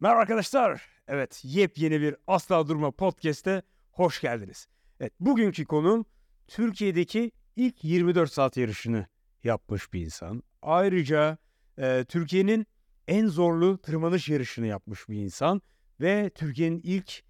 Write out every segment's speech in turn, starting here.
Merhaba arkadaşlar. Evet, yepyeni bir Asla Durma podcast'e hoş geldiniz. Evet, bugünkü konum Türkiye'deki ilk 24 saat yarışını yapmış bir insan. Ayrıca e, Türkiye'nin en zorlu tırmanış yarışını yapmış bir insan ve Türkiye'nin ilk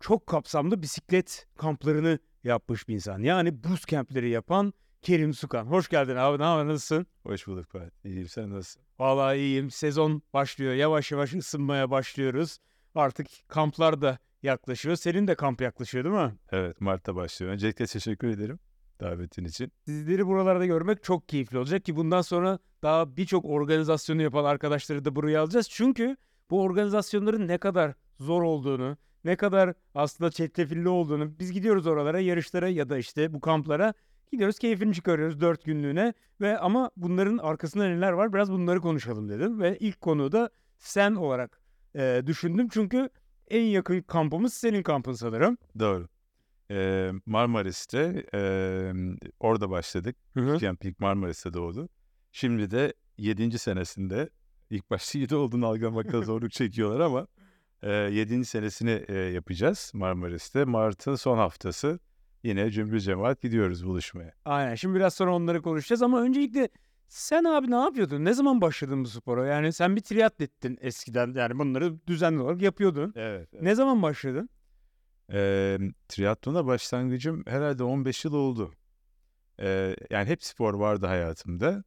çok kapsamlı bisiklet kamplarını yapmış bir insan. Yani buz kempleri yapan Kerim Sukan. Hoş geldin abi. Ne haber? Nasılsın? Hoş bulduk Fatih. İyiyim sen nasılsın? Vallahi iyiyim. Sezon başlıyor. Yavaş yavaş ısınmaya başlıyoruz. Artık kamplar da yaklaşıyor. Senin de kamp yaklaşıyor değil mi? Evet Mart'ta başlıyor. Öncelikle teşekkür ederim davetin için. Sizleri buralarda görmek çok keyifli olacak ki bundan sonra daha birçok organizasyonu yapan arkadaşları da buraya alacağız. Çünkü bu organizasyonların ne kadar zor olduğunu, ne kadar aslında çetrefilli olduğunu biz gidiyoruz oralara, yarışlara ya da işte bu kamplara gidiyoruz keyfini çıkarıyoruz dört günlüğüne ve ama bunların arkasında neler var biraz bunları konuşalım dedim ve ilk konu da sen olarak e, düşündüm çünkü en yakın kampımız senin kampın sanırım. Doğru. Ee, Marmaris'te e, orada başladık. Camp ilk Marmaris'te doğdu. Şimdi de 7. senesinde ilk başta 7 olduğunu algılamakta zorluk çekiyorlar ama e, 7. senesini e, yapacağız Marmaris'te. Mart'ın son haftası yine cümbür cemaat gidiyoruz buluşmaya. Aynen şimdi biraz sonra onları konuşacağız ama öncelikle sen abi ne yapıyordun? Ne zaman başladın bu spora? Yani sen bir triatlettin eskiden yani bunları düzenli olarak yapıyordun. Evet. Ne zaman başladın? E, triatlona başlangıcım herhalde 15 yıl oldu. E, yani hep spor vardı hayatımda.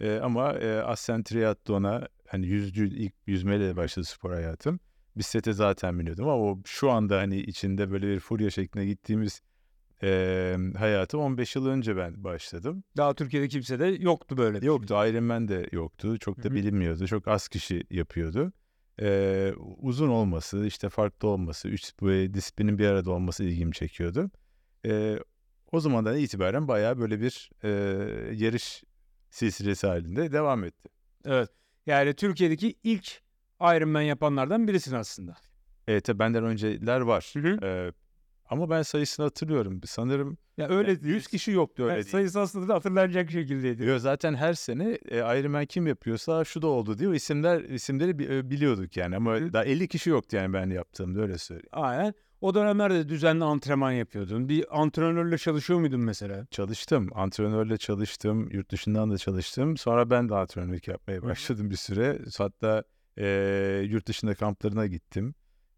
E, ama e, aslen triatlona hani yüzcü ilk yüzmeyle başladı spor hayatım. Bisiklete zaten biniyordum ama o şu anda hani içinde böyle bir furya şeklinde gittiğimiz e, hayatım 15 yıl önce ben başladım. Daha Türkiye'de kimse de yoktu böyle. bir şey. Yoktu Ironman de yoktu. Çok da Hı hı. bilinmiyordu. Çok az kişi yapıyordu. E, uzun olması, işte farklı olması, üç disiplinin bir arada olması ilgimi çekiyordu. E, o zamandan itibaren bayağı böyle bir e, yarış silsilesi halinde devam etti. Evet. Yani Türkiye'deki ilk Ironman yapanlardan birisin aslında. Evet tabii benden önceler var. Hı hı. E, ama ben sayısını hatırlıyorum. Sanırım Ya öyle 100 kişi yoktu öyle yani değil. sayısı aslında da hatırlanacak şekildeydi. Yo, zaten her sene e, Ironman kim yapıyorsa şu da oldu diyor. İsimler isimleri e, biliyorduk yani ama Hı. daha 50 kişi yoktu yani ben yaptığımda öyle söyleyeyim. Aynen. O dönemlerde düzenli antrenman yapıyordun. Bir antrenörle çalışıyor muydun mesela? Çalıştım. Antrenörle çalıştım. Yurt dışından da çalıştım. Sonra ben de antrenörlük yapmaya hı. başladım bir süre. Hatta e, yurt dışında kamplarına gittim.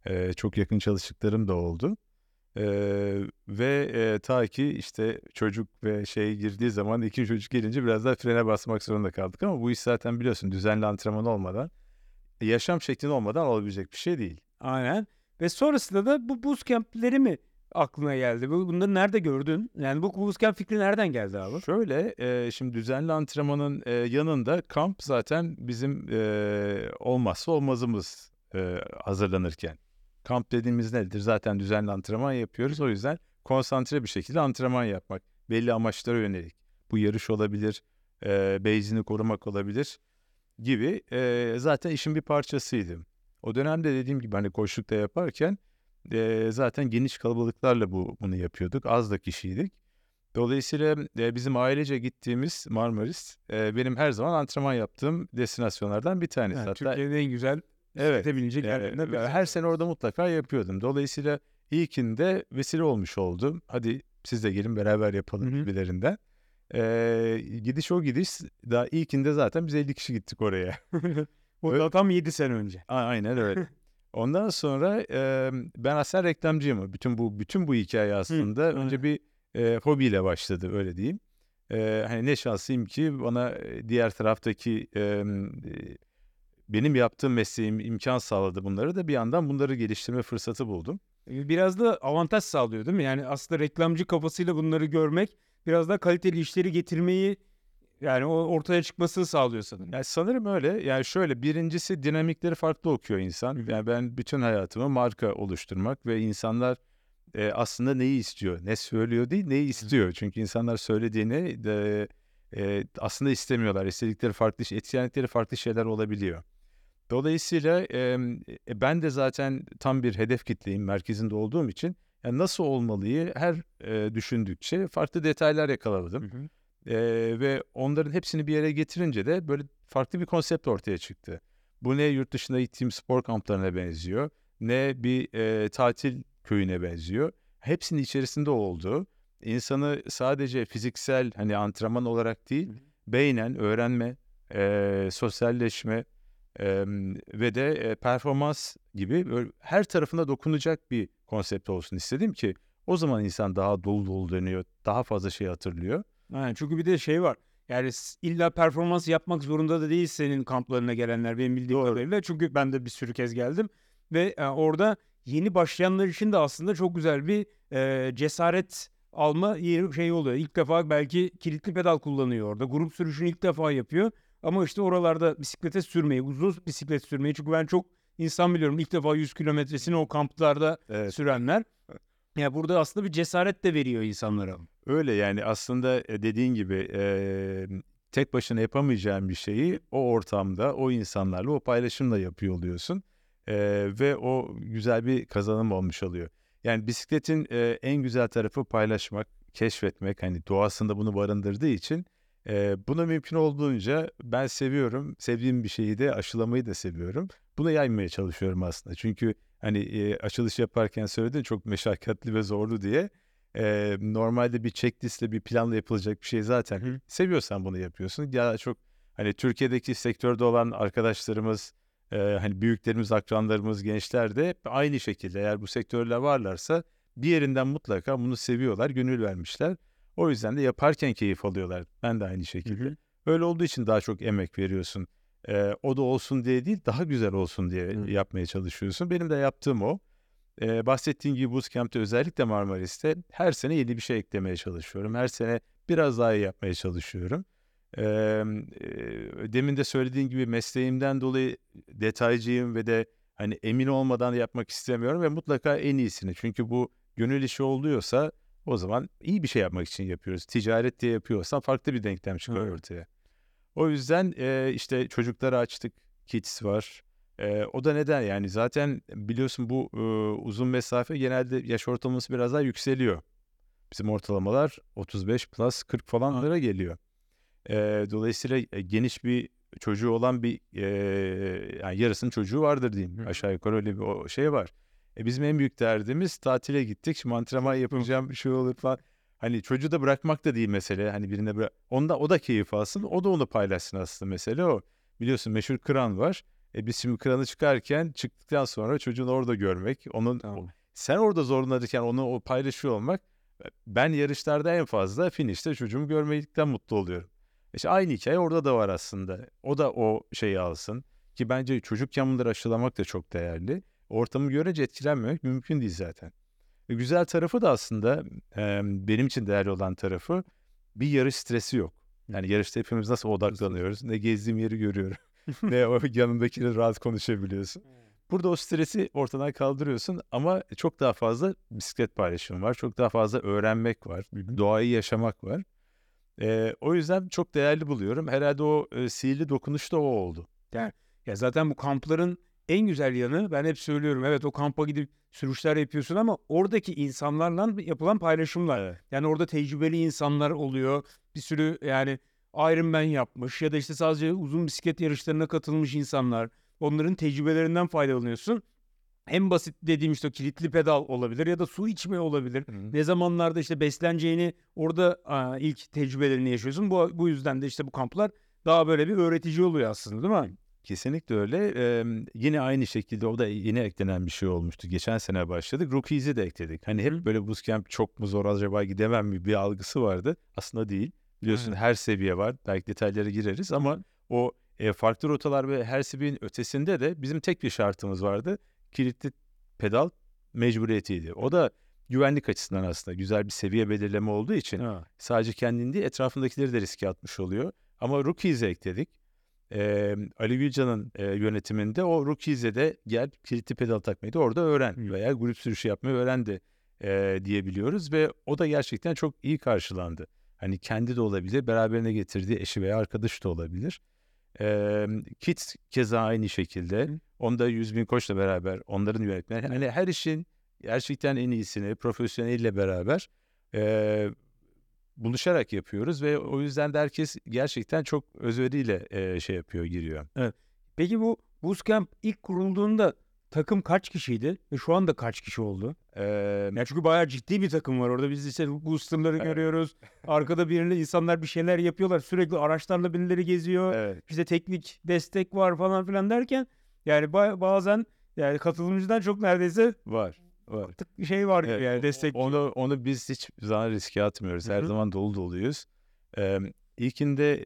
E, çok yakın çalıştıklarım da oldu. E, ve e, ta ki işte çocuk ve şey girdiği zaman iki çocuk gelince biraz daha frene basmak zorunda kaldık. Ama bu iş zaten biliyorsun düzenli antrenman olmadan, yaşam şeklin olmadan olabilecek bir şey değil. Aynen. Ve sonrasında da bu bootcamp'leri mi aklına geldi? Bu- Bunları nerede gördün? Yani bu bootcamp fikri nereden geldi abi? Şöyle, e, şimdi düzenli antrenmanın e, yanında kamp zaten bizim e, olmazsa olmazımız e, hazırlanırken. Kamp dediğimiz nedir? Zaten düzenli antrenman yapıyoruz. O yüzden konsantre bir şekilde antrenman yapmak. Belli amaçlara yönelik. Bu yarış olabilir, e, base'ini korumak olabilir gibi. E, zaten işin bir parçasıydı. O dönemde dediğim gibi hani koçlukta yaparken e, zaten geniş kalabalıklarla bu bunu yapıyorduk. Az da kişiydik. Dolayısıyla e, bizim ailece gittiğimiz Marmaris e, benim her zaman antrenman yaptığım destinasyonlardan bir tanesi. Yani Hatta Türkiye'nin en güzel Evet, bisiklete binecek e, yerlerinden ve birisi. her sene orada mutlaka yapıyordum. Dolayısıyla ilkinde vesile olmuş oldum. Hadi siz de gelin beraber yapalım Hı hı. gibilerinden. E, gidiş o gidiş daha ilkinde zaten biz 50 kişi gittik oraya. Bu da tam 7 sene önce. A- Aynen öyle. Ondan sonra e, ben aslında reklamcıyım. Bütün bu bütün bu hikaye aslında önce aynen. bir e, hobiyle başladı öyle diyeyim. E, hani ne şanslıyım ki bana diğer taraftaki e, benim yaptığım mesleğim imkan sağladı bunları da bir yandan bunları geliştirme fırsatı buldum. Biraz da avantaj sağlıyor değil mi? Yani aslında reklamcı kafasıyla bunları görmek biraz daha kaliteli işleri getirmeyi yani o ortaya çıkmasını sağlıyor sanırım. Yani sanırım öyle. Yani şöyle birincisi dinamikleri farklı okuyor insan. Yani ben bütün hayatımı marka oluşturmak ve insanlar e, aslında neyi istiyor, ne söylüyor değil, neyi istiyor. Çünkü insanlar söylediğini de e, aslında istemiyorlar. İstedikleri farklı, etkilendikleri farklı şeyler olabiliyor. Dolayısıyla e, e, ben de zaten tam bir hedef kitleyim merkezinde olduğum için yani nasıl olmalıyı her e, düşündükçe farklı detaylar yakaladım. Hı hı. Ee, ve onların hepsini bir yere getirince de böyle farklı bir konsept ortaya çıktı. Bu ne yurt dışında gittiğim spor kamplarına benziyor, ne bir e, tatil köyüne benziyor. Hepsinin içerisinde olduğu, insanı sadece fiziksel hani antrenman olarak değil, Hı hı. beynen öğrenme, e, sosyalleşme e, ve de e, performans gibi böyle her tarafına dokunacak bir konsept olsun istedim ki o zaman insan daha dolu dolu dönüyor, daha fazla şey hatırlıyor. Aynen çünkü bir de şey var. Yani illa performans yapmak zorunda da değil senin kamplarına gelenler benim bildiğim Doğru. kadarıyla. Çünkü ben de bir sürü kez geldim ve e, orada yeni başlayanlar için de aslında çok güzel bir e, cesaret alma yeri şey oluyor. İlk defa belki kilitli pedal kullanıyor orada. Grup sürüşünü ilk defa yapıyor. Ama işte oralarda bisiklete sürmeyi, uzun bisiklet sürmeyi çünkü ben çok insan biliyorum ilk defa 100 kilometresini o kamplarda Evet. sürenler. Ya burada aslında bir cesaret de veriyor insanlara. Öyle yani aslında e, dediğin gibi e, tek başına yapamayacağın bir şeyi o ortamda, o insanlarla, o paylaşımla yapıyor oluyorsun. E, ve o güzel bir kazanım olmuş oluyor. Yani bisikletin e, en güzel tarafı paylaşmak, keşfetmek. Hani doğasında bunu barındırdığı için e, bunu mümkün olduğunca ben seviyorum. Sevdiğim bir şeyi de aşılamayı da seviyorum. Bunu yaymaya çalışıyorum aslında. Çünkü hani e, açılış yaparken söyledin çok meşakkatli ve zorlu diye. Ee, normalde bir checklistle bir planla yapılacak bir şey zaten. Hı. Seviyorsan bunu yapıyorsun. Ya çok hani Türkiye'deki sektörde olan arkadaşlarımız, e, hani büyüklerimiz, akranlarımız, gençler de hep aynı şekilde eğer bu sektörler varlarsa bir yerinden mutlaka bunu seviyorlar, gönül vermişler. O yüzden de yaparken keyif alıyorlar. Ben de aynı şekilde. Öyle olduğu için daha çok emek veriyorsun. Ee, o da olsun diye değil, daha güzel olsun diye Hı. yapmaya çalışıyorsun. Benim de yaptığım o. Ee, bahsettiğim gibi Bootcamp'te özellikle Marmaris'te her sene yeni bir şey eklemeye çalışıyorum. Her sene biraz daha iyi yapmaya çalışıyorum. Ee, demin de söylediğim gibi mesleğimden dolayı detaycıyım ve de hani emin olmadan yapmak istemiyorum ve mutlaka en iyisini. Çünkü bu gönül işi oluyorsa o zaman iyi bir şey yapmak için yapıyoruz. Ticaret diye yapıyorsan farklı bir denklem çıkıyor Evet. ortaya. O yüzden e, işte çocuklara açtık. Kids var. E, o da neden yani zaten biliyorsun bu e, uzun mesafe genelde yaş ortalaması biraz daha yükseliyor. Bizim ortalamalar 35 plus 40 falanlara geliyor. E, dolayısıyla geniş bir çocuğu olan bir e, yani yarısının çocuğu vardır diyeyim. Aşağı yukarı öyle bir o şey var. E, bizim en büyük derdimiz tatile gittik. Şimdi antrenman yapacağım bir şey olur falan. Hani çocuğu da bırakmak da değil mesele. Hani birine bırak. Onda o da keyif alsın. O da onu paylaşsın aslında mesele o. Biliyorsun meşhur kıran var. E biz şimdi kıranı çıkarken çıktıktan sonra çocuğunu orada görmek, onun Tamam. sen orada zorlanırken onu o paylaşıyor olmak ben yarışlarda en fazla finişte çocuğumu görmekten mutlu oluyorum. İşte aynı hikaye orada da var aslında. O da o şeyi alsın. Ki bence çocukken bunları aşılamak da çok değerli. Ortamı görünce etkilenmemek mümkün değil zaten. E, güzel tarafı da aslında e, benim için değerli olan tarafı bir yarış stresi yok. Yani yarışta hepimiz nasıl odaklanıyoruz? Ne gezdiğim yeri görüyorum. ne o yanındakiyle rahat konuşabiliyorsun. Burada o stresi ortadan kaldırıyorsun ama çok daha fazla bisiklet paylaşımı var. Çok daha fazla öğrenmek var. Doğayı yaşamak var. Ee, o yüzden çok değerli buluyorum. Herhalde o e, sihirli dokunuş da o oldu. Ya zaten bu kampların en güzel yanı ben hep söylüyorum. Evet o kampa gidip sürüşler yapıyorsun ama oradaki insanlarla yapılan paylaşımlar. Yani orada tecrübeli insanlar oluyor. Bir sürü yani Ironman yapmış ya da işte sadece uzun bisiklet yarışlarına katılmış insanlar. Onların tecrübelerinden faydalanıyorsun. En basit dediğim işte kilitli pedal olabilir ya da su içme olabilir. Ne zamanlarda işte besleneceğini orada aa, ilk tecrübelerini yaşıyorsun. Bu, bu yüzden de işte bu kamplar daha böyle bir öğretici oluyor aslında değil mi? Kesinlikle öyle. Ee, yine aynı şekilde o da yeni eklenen bir şey olmuştu. Geçen sene başladık. Rookies'i de ekledik. Hani hep böyle bootcamp çok mu zor acaba gidemem mi bir algısı vardı. Aslında değil. Biliyorsun Evet. her seviye var. Belki detaylara gireriz ama o e, farklı rotalar ve her seviyenin ötesinde de bizim tek bir şartımız vardı. Kilitli pedal mecburiyetiydi. O da güvenlik açısından aslında güzel bir seviye belirleme olduğu için Ha. sadece kendini değil etrafındakileri de riske atmış oluyor. Ama Rookies'i ekledik. Ee, Ali Gülcan'ın e, yönetiminde o Rookies'e de gel kilitli pedal takmayı da orada öğren Hı. veya grup sürüşü yapmayı öğren de e, diyebiliyoruz ve o da gerçekten çok iyi karşılandı. Hani kendi de olabilir, beraberine getirdiği eşi veya arkadaş da olabilir. Ee, Kids keza aynı şekilde. Hı. Onda 100 bin koçla beraber onların yönetmeni. Hani her işin gerçekten en iyisini profesyoneliyle beraber e, buluşarak yapıyoruz ve o yüzden de herkes gerçekten çok özveriyle e, şey yapıyor, giriyor. Peki bu Bootcamp ilk kurulduğunda takım kaç kişiydi ve şu anda kaç kişi oldu? Ee, Ya çünkü bayağı ciddi bir takım var orada. Biz işte boosterları görüyoruz. Arkada birine insanlar bir şeyler yapıyorlar. Sürekli araçlarla birileri geziyor. evet. İşte teknik destek var falan filan derken yani ba- bazen yani katılımcıdan çok neredeyse Var. Var. tık bir şey var gibi Evet, yani destek. Onu onu biz hiç zaman riske atmıyoruz. Her Hı hı. zaman dolu doluyuz. Ee, ilkinde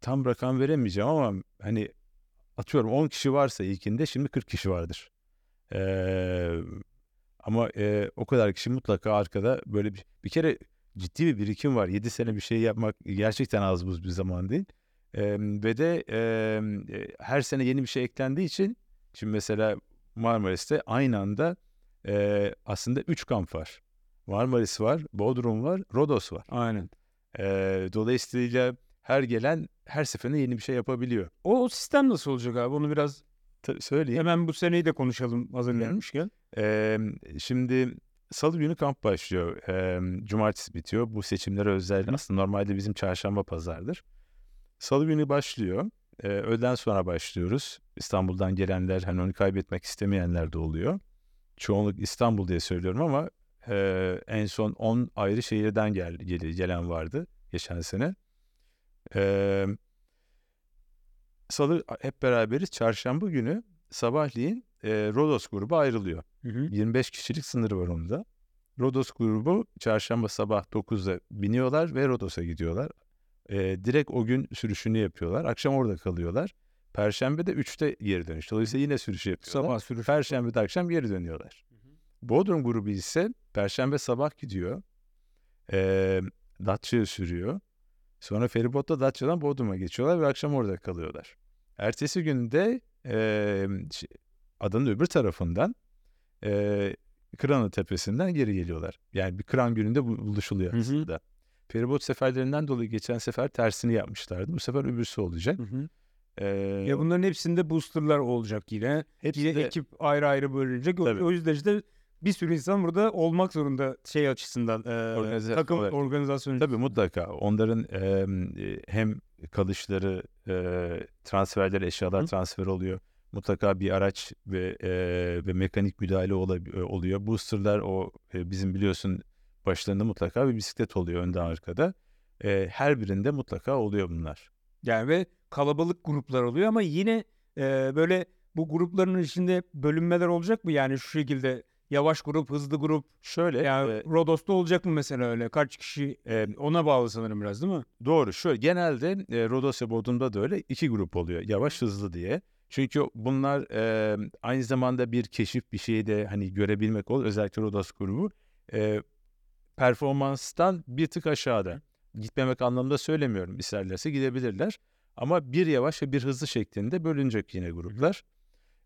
tam rakam veremeyeceğim ama hani atıyorum 10 kişi varsa ilkinde şimdi 40 kişi vardır. Ee, ama e, o kadar kişi mutlaka arkada böyle bir, bir kere ciddi bir birikim var. 7 sene bir şey yapmak gerçekten az buz bir zaman değil. Ee, ve de e, e, her sene yeni bir şey eklendiği için şimdi mesela Marmaris'te aynı anda e, aslında 3 kamp var. Marmaris var, Bodrum var, Rodos var. Aynen. E, dolayısıyla her gelen her seferinde yeni bir şey yapabiliyor. O, o sistem nasıl olacak abi? Onu biraz Ta- söyleyeyim. hemen bu seneyi de konuşalım hazır gelmişken. E, şimdi Salı günü kamp başlıyor. E, cumartesi bitiyor. Bu seçimlere özel aslında normalde bizim çarşamba pazardır. Salı günü başlıyor. E, öğleden sonra başlıyoruz. İstanbul'dan gelenler hani onu kaybetmek istemeyenler de oluyor. Çoğunluk İstanbul diye söylüyorum ama e, en son 10 ayrı şehirden gel, gel- gelen vardı geçen sene. E, Salı hep beraberiz. Çarşamba günü sabahleyin e, Rodos grubu ayrılıyor. Hı hı. 25 kişilik sınırı var onda. Rodos grubu çarşamba sabah 9'da biniyorlar ve Rodos'a gidiyorlar. Ee, direkt o gün sürüşünü yapıyorlar. Akşam orada kalıyorlar. Perşembe de 3'te geri dönüş. Dolayısıyla yine sürüş yapıyorlar. Sabah sürüş. Perşembe de akşam geri dönüyorlar. Bodrum grubu ise Perşembe sabah gidiyor. Ee, Datça'ya sürüyor. Sonra feribotla Datça'dan Bodrum'a geçiyorlar ve akşam orada kalıyorlar. Ertesi günde e, adanın öbür tarafından e, Kıranı tepesinden geri geliyorlar. Yani bir Kıran gününde bu- buluşuluyor Hı hı. aslında. Feribot seferlerinden dolayı geçen sefer tersini yapmışlardı. Bu sefer öbürsü olacak. Hı hı. Ee, Ya bunların hepsinde boosterlar olacak yine. hepsi Yine de- ekip ayrı ayrı bölünecek. O, Tabii. o yüzden işte bir sürü insan burada olmak zorunda şey açısından. E, Organize- takım olarak. organizasyonu. Tabii mutlaka. Onların e, hem kalışları, e, transferleri, eşyalar Hı. transfer oluyor. Mutlaka bir araç ve e, ve mekanik müdahale ola- e, oluyor. Boosterlar o e, bizim biliyorsun başlarında mutlaka bir bisiklet oluyor önde arkada. E, her birinde mutlaka oluyor bunlar. Yani ve kalabalık gruplar oluyor ama yine e, böyle bu grupların içinde bölünmeler olacak mı? Yani şu şekilde yavaş grup, hızlı grup. Şöyle Yani e, Rodos'ta olacak mı mesela öyle? Kaç kişi? e, Ona bağlı sanırım biraz değil mi? Doğru. Şöyle genelde e, Rodos ve Bodrum'da da öyle iki grup oluyor. Yavaş hızlı diye. Çünkü bunlar e, aynı zamanda bir keşif bir şeyi de hani görebilmek olur. Özellikle Rodos grubu. E, performanstan bir tık aşağıda. Gitmemek anlamında söylemiyorum. İsterlerse gidebilirler. Ama bir yavaş ve bir hızlı şeklinde bölünecek yine gruplar.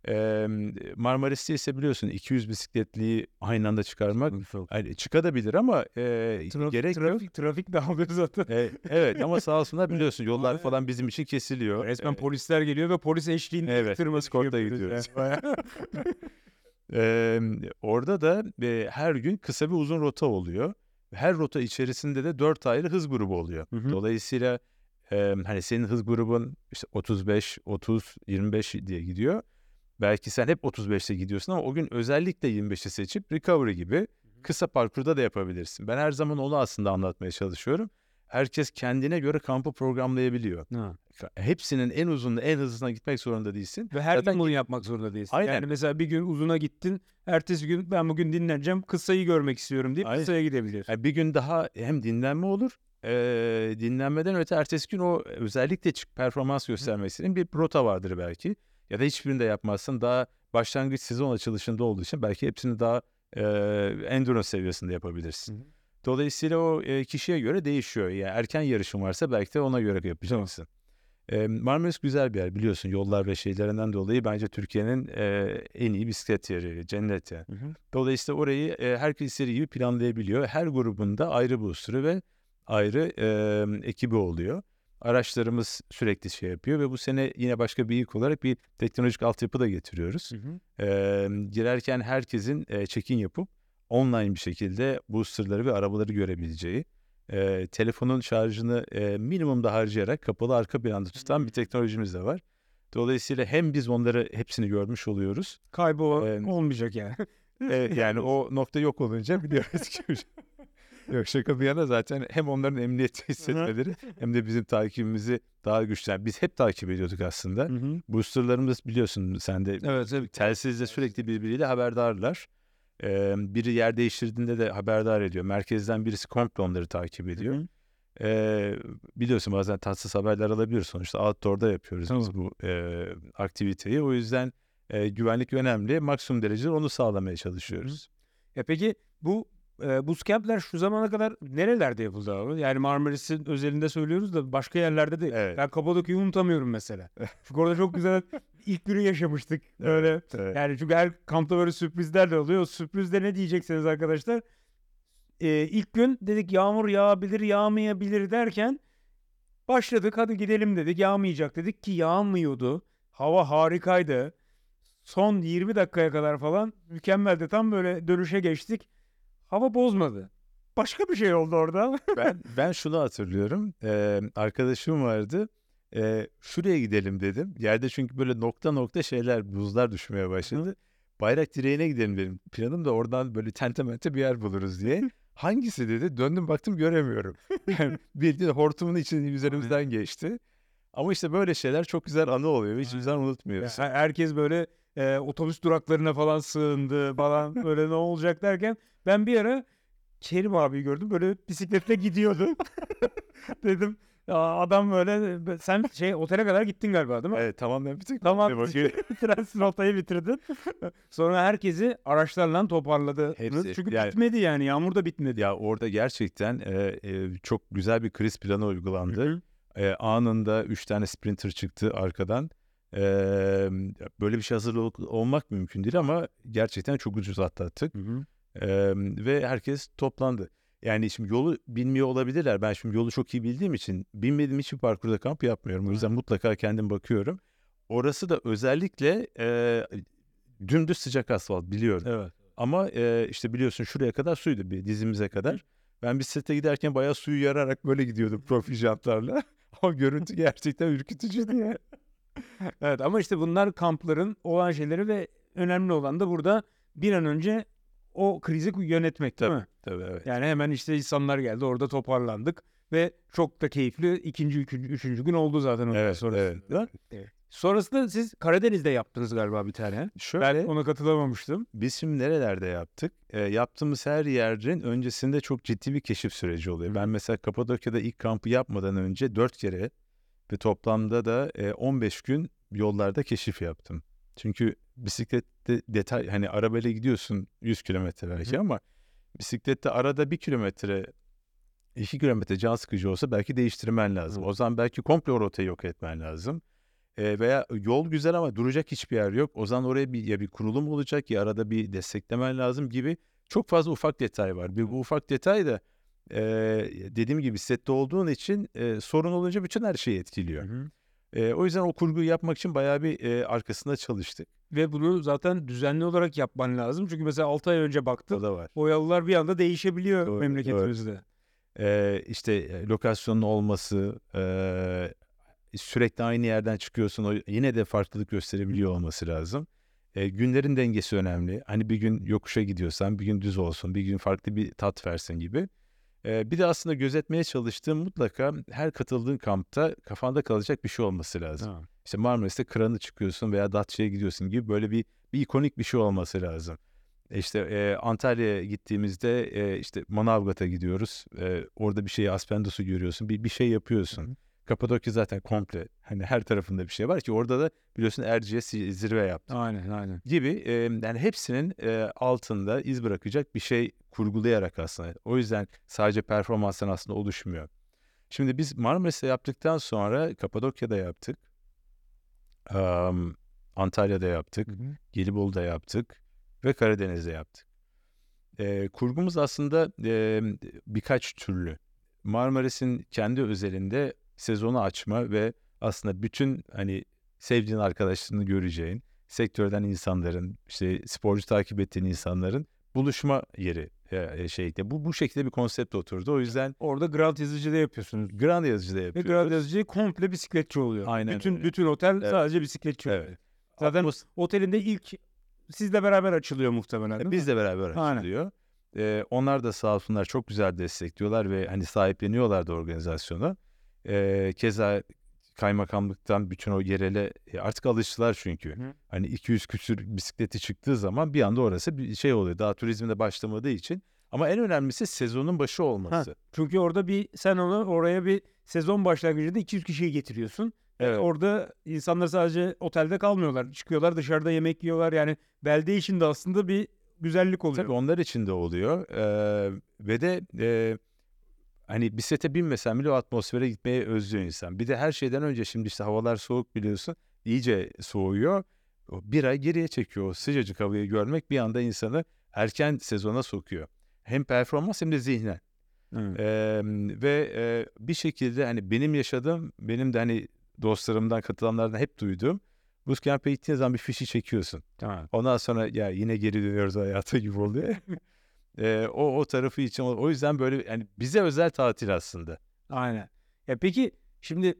E, Marmaris'te ise biliyorsun 200 bisikletliyi aynı anda çıkarmak yani çıkabilir ama e, Trafik, gerek yok. trafik, trafik dağılıyor zaten. E, evet ama sağ olsunlar biliyorsun yollar falan bizim için kesiliyor. Resmen E, polisler geliyor ve polis eşliğinde Evet, eskortla yapıyoruz gidiyoruz. yani. Bayağı. e, orada da e, her gün kısa bir uzun rota oluyor. Her rota içerisinde de dört ayrı hız grubu oluyor. Hı hı. Dolayısıyla e, hani senin hız grubun işte 35, 30, 25 diye gidiyor. Belki sen hep 35'te gidiyorsun ama o gün özellikle 25'i seçip recovery gibi kısa parkurda da yapabilirsin. Ben her zaman onu aslında anlatmaya çalışıyorum. Herkes kendine göre kampı programlayabiliyor. Ha. Hepsinin en uzunlu, en hızlısına gitmek zorunda değilsin. Ve her Zaten gün bunu yapmak zorunda değilsin. Aynen. Yani mesela bir gün uzuna gittin, ertesi gün ben bugün dinleneceğim, kısayı görmek istiyorum deyip Aynen. kısaya gidebiliyorsun. Yani bir gün daha hem dinlenme olur, eee, dinlenmeden öte ertesi gün o özellikle çık performans göstermek istediğin bir rota vardır belki. Ya da hiçbirini de yapmazsın. Daha başlangıç sezon açılışında olduğu için belki hepsini daha eee endurance seviyesinde yapabilirsin. Hı hı. Dolayısıyla o e, kişiye göre değişiyor. Yani erken yarışın varsa belki de ona göre yapacaksın. E, Marmaris güzel bir yer biliyorsun yollar ve şeylerinden dolayı bence Türkiye'nin e, en iyi bisiklet yeri, cennet yani. Hı hı. Dolayısıyla orayı e, herkes istediği gibi planlayabiliyor. Her grubunda ayrı booster'ı ve ayrı e, ekibi oluyor. Araçlarımız sürekli şey yapıyor ve bu sene yine başka bir ilk olarak bir teknolojik altyapı da getiriyoruz. Hı hı. Girerken herkesin e, check-in yapıp online bir şekilde boosterları ve arabaları görebileceği, e, telefonun şarjını e, minimumda harcayarak kapalı arka planda tutan bir teknolojimiz de var. Dolayısıyla hem biz onları hepsini görmüş oluyoruz. Kaybı o- Ee, olmayacak yani. E, yani o nokta yok olunca biliyoruz ki. Yok şaka bir yana zaten hem onların emniyeti hissetmeleri hem de bizim takibimizi daha güçlen. Biz hep takip ediyorduk aslında. Boosterlarımız biliyorsun sen de evet evet. telsizle sürekli birbiriyle haberdarlar. Ee, biri yer değiştirdiğinde de haberdar ediyor. Merkezden birisi komple onları takip ediyor. Hı hı. Ee, biliyorsun bazen tatsız haberler alabiliyoruz sonuçta. Outdoor'da yapıyoruz biz bu e, aktiviteyi. O yüzden e, güvenlik önemli. Maksimum derecede onu sağlamaya çalışıyoruz. Ya peki bu e, bootcamp'ler şu zamana kadar nerelerde yapıldı abi? Yani Marmaris'in özelinde söylüyoruz da başka yerlerde de. Evet. Ben Kapadokya'yı unutamıyorum mesela. Çünkü orada çok güzel ilk günü yaşamıştık. Öyle. Evet. Yani çünkü her kampta böyle sürprizler de oluyor. O sürprizde ne diyeceksiniz arkadaşlar? Ee, ilk gün dedik yağmur yağabilir, yağmayabilir derken başladık hadi gidelim dedik. Yağmayacak dedik ki yağmıyordu. Hava harikaydı. Son 20 dakikaya kadar falan mükemmeldi. Tam böyle dönüşe geçtik. Hava bozmadı. Başka bir şey oldu orada. ben ben şunu hatırlıyorum. Ee, arkadaşım vardı. Ee, şuraya gidelim dedim. Yerde çünkü böyle nokta nokta şeyler, buzlar düşmeye başladı. Bayrak direğine gidelim dedim. Planım da oradan böyle tente bir yer buluruz diye. Hangisi dedi. Döndüm baktım göremiyorum. Yani Bildiğin hortumun içinden üzerimizden geçti. Ama işte böyle şeyler çok güzel anı oluyor. Hiçbir zaman unutmuyoruz. Ya Herkes böyle e, otobüs duraklarına falan sığındı falan böyle ne olacak derken ben bir ara Kerim abiyi gördüm böyle bisikletle gidiyordu. Dedim adam böyle sen şey otele kadar gittin galiba değil mi? Evet bitik. Tamam bitiren rotayı bitirdin. Sonra herkesi araçlarla toparladı. Hepsi, Çünkü yani- bitmedi yani yağmur da bitmedi. Ya orada gerçekten e, e, çok güzel bir kriz planı uygulandı. E, anında 3 tane sprinter çıktı arkadan. E, böyle bir şey hazır ol- olmak mümkün değil ama gerçekten çok ucuz atlattık. E, ve herkes toplandı. Yani şimdi yolu bilmiyor olabilirler. Ben şimdi yolu çok iyi bildiğim için bilmediğim için parkurda kamp yapmıyorum. O yüzden mutlaka kendim bakıyorum. Orası da özellikle e, dümdüz sıcak asfalt biliyorum. Evet. Ama e, işte biliyorsun şuraya kadar suydu bir dizimize kadar. Ben bisiklete giderken bayağı suyu yararak böyle gidiyordum profil jantlarla. Ama görüntü gerçekten ürkütücüydü ya. Evet ama işte bunlar kampların olan şeyleri ve önemli olan da burada bir an önce o krizi yönetmek değil Tabii. mi? Tabii evet. Yani hemen işte insanlar geldi orada toparlandık ve çok da keyifli ikinci, üçüncü, üçüncü gün oldu zaten ondan Evet, sonrasında. evet. Sonrasında siz Karadeniz'de yaptınız galiba bir tane. Şöyle Ben ona katılamamıştım. biz şimdi nerelerde yaptık? E, yaptığımız her yerin öncesinde çok ciddi bir keşif süreci oluyor. Hı. Ben mesela Kapadokya'da ilk kampı yapmadan önce 4 kere ve toplamda da e, 15 gün yollarda keşif yaptım. Çünkü bisiklette detay hani arabayla gidiyorsun 100 kilometre belki Hı. ama bisiklette arada bir kilometre 2 kilometre can sıkıcı olsa belki değiştirmen lazım. Hı. O zaman belki komple o rotayı yok etmen lazım. E, veya yol güzel ama duracak hiçbir yer yok. O zaman oraya bir ya bir kurulum olacak ya arada bir desteklemen lazım gibi çok fazla ufak detay var. Bir bu ufak detay da e, dediğim gibi sette olduğun için e, sorun olunca bütün her şeyi etkiliyor. E, o yüzden o kurguyu yapmak için bayağı bir e, arkasında çalıştık. Ve bunu zaten düzenli olarak yapman lazım. Çünkü mesela 6 ay önce O baktım. da var. O yollar bir anda değişebiliyor Doğru, memleketimizde. E, işte e, lokasyonun olması, e, sürekli aynı yerden çıkıyorsun. O yine de farklılık gösterebiliyor olması lazım. E, günlerin dengesi önemli. Hani bir gün yokuşa gidiyorsan bir gün düz olsun, bir gün farklı bir tat versin gibi. E, bir de aslında gözetmeye çalıştığım mutlaka her katıldığın kampta kafanda kalacak bir şey olması lazım. Ha. İşte Marmaris'te Kıran'ı çıkıyorsun veya Datça'ya gidiyorsun gibi böyle bir, bir ikonik bir şey olması lazım. E İşte e, Antalya'ya gittiğimizde e, işte Manavgat'a gidiyoruz. E, orada bir şey Aspendos'u görüyorsun. Bir, bir şey yapıyorsun. Hı hı. Kapadokya zaten komple hani her tarafında bir şey var ki orada da biliyorsun Erciyes zirve yaptı Aynen aynen. gibi e, yani hepsinin e, altında iz bırakacak bir şey kurgulayarak aslında. O yüzden sadece performanstan aslında oluşmuyor. Şimdi biz Marmaris'te yaptıktan sonra Kapadokya'da yaptık. Am, Antalya'da yaptık. Gelibolu'da yaptık ve Karadeniz'de yaptık. Ee, kurgumuz aslında e, birkaç türlü. Marmaris'in kendi özelinde sezonu açma ve aslında bütün hani sevdiğin arkadaşlarını göreceğin, sektörden insanların, işte sporcu takip ettiğin insanların buluşma yeri e, şeyde. Bu bu şekilde bir konsept oturdu. O yüzden Orada Grand yazıcıda yapıyorsunuz. Grand yazıcıda Ve yapıyoruz. Grand yazıcı komple bisikletçi oluyor. Aynen bütün öyle. bütün otel Evet. sadece bisikletçi oluyor. Evet. Zaten Atmos- otelin de ilk sizle beraber açılıyor muhtemelen. değil mi? Biz de beraber Aynen. açılıyor. Ee, onlar da sağ olsunlar çok güzel destekliyorlar ve hani sahipleniyorlar da organizasyonu. Ee, keza kaymakamlıktan bütün o yerele e, artık alıştılar çünkü. Hı. Hani 200 küsür bisikleti çıktığı zaman bir anda orası bir şey oluyor. Daha turizmde başlamadığı için. Ama en önemlisi sezonun başı olması. Çünkü orada bir sen onu oraya bir sezon başlangıcında 200 kişiyi getiriyorsun. Evet. Orada insanlar sadece otelde kalmıyorlar. Çıkıyorlar dışarıda yemek yiyorlar. Yani belde için de aslında bir güzellik oluyor. Tabii onlar için de oluyor. Ee, ve de e, hani bisiklete binmesen bile o atmosfere gitmeye özlüyor insan. Bir de her şeyden önce şimdi işte havalar soğuk biliyorsun. iyice soğuyor. O bir ay geriye çekiyor. O sıcacık havayı görmek bir anda insanı erken sezona sokuyor. Hem performans hem de zihnen. Ee, ve e, bir şekilde hani benim yaşadığım, benim de hani dostlarımdan, katılanlardan hep duyduğum Bootcamp'e gittiğin zaman bir fişi çekiyorsun. Tamam. Ondan sonra ya yine geri dönüyoruz hayata gibi oluyor. Ee, o o tarafı için o yüzden böyle yani bize özel tatil aslında. Aynen. Ya peki şimdi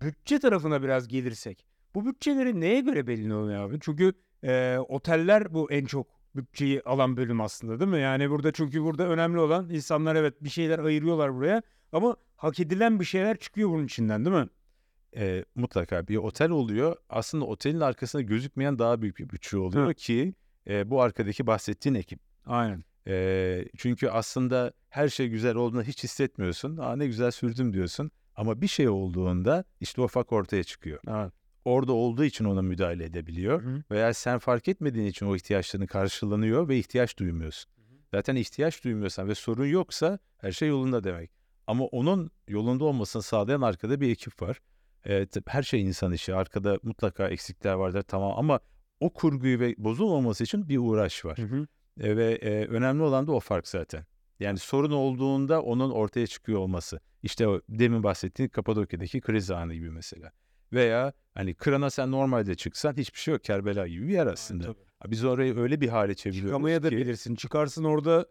bütçe tarafına biraz gelirsek. Bu bütçeleri neye göre belirleniyor abi? Çünkü e, oteller bu en çok bütçeyi alan bölüm aslında değil mi? Yani burada çünkü burada önemli olan insanlar evet bir şeyler ayırıyorlar buraya ama hak edilen bir şeyler çıkıyor bunun içinden değil mi? Ee, mutlaka bir otel oluyor. Aslında otelin arkasında gözükmeyen daha büyük bir bütçe oluyor Hı. ki e, bu arkadaki bahsettiğin ekip. Aynen. Ee, çünkü aslında her şey güzel olduğunda hiç hissetmiyorsun. Aa ne güzel sürdüm diyorsun. Ama bir şey olduğunda işte o fark ortaya çıkıyor. Evet. Orada olduğu için ona müdahale edebiliyor. Hı hı. Veya sen fark etmediğin için o ihtiyaçların karşılanıyor ve ihtiyaç duymuyorsun. Zaten ihtiyaç duymuyorsan ve sorun yoksa her şey yolunda demek. Ama onun yolunda olmasını sağlayan arkada bir ekip var. Tab- her şey insan işi. Arkada mutlaka eksikler vardır tamam ama o kurguyu ve bozulmaması için bir uğraş var. Hı hı. E, ve e, önemli olan da o fark zaten. Yani sorun olduğunda onun ortaya çıkıyor olması. İşte o demin bahsettiğim Kapadokya'daki kriz anı gibi mesela. Veya hani Kıran'a sen normalde çıksan hiçbir şey yok. Kerbela gibi bir yer aslında. Tabii. Ha, Biz orayı öyle bir hale çeviriyoruz Çıkamaya da ki bilirsin. Çıkarsın orada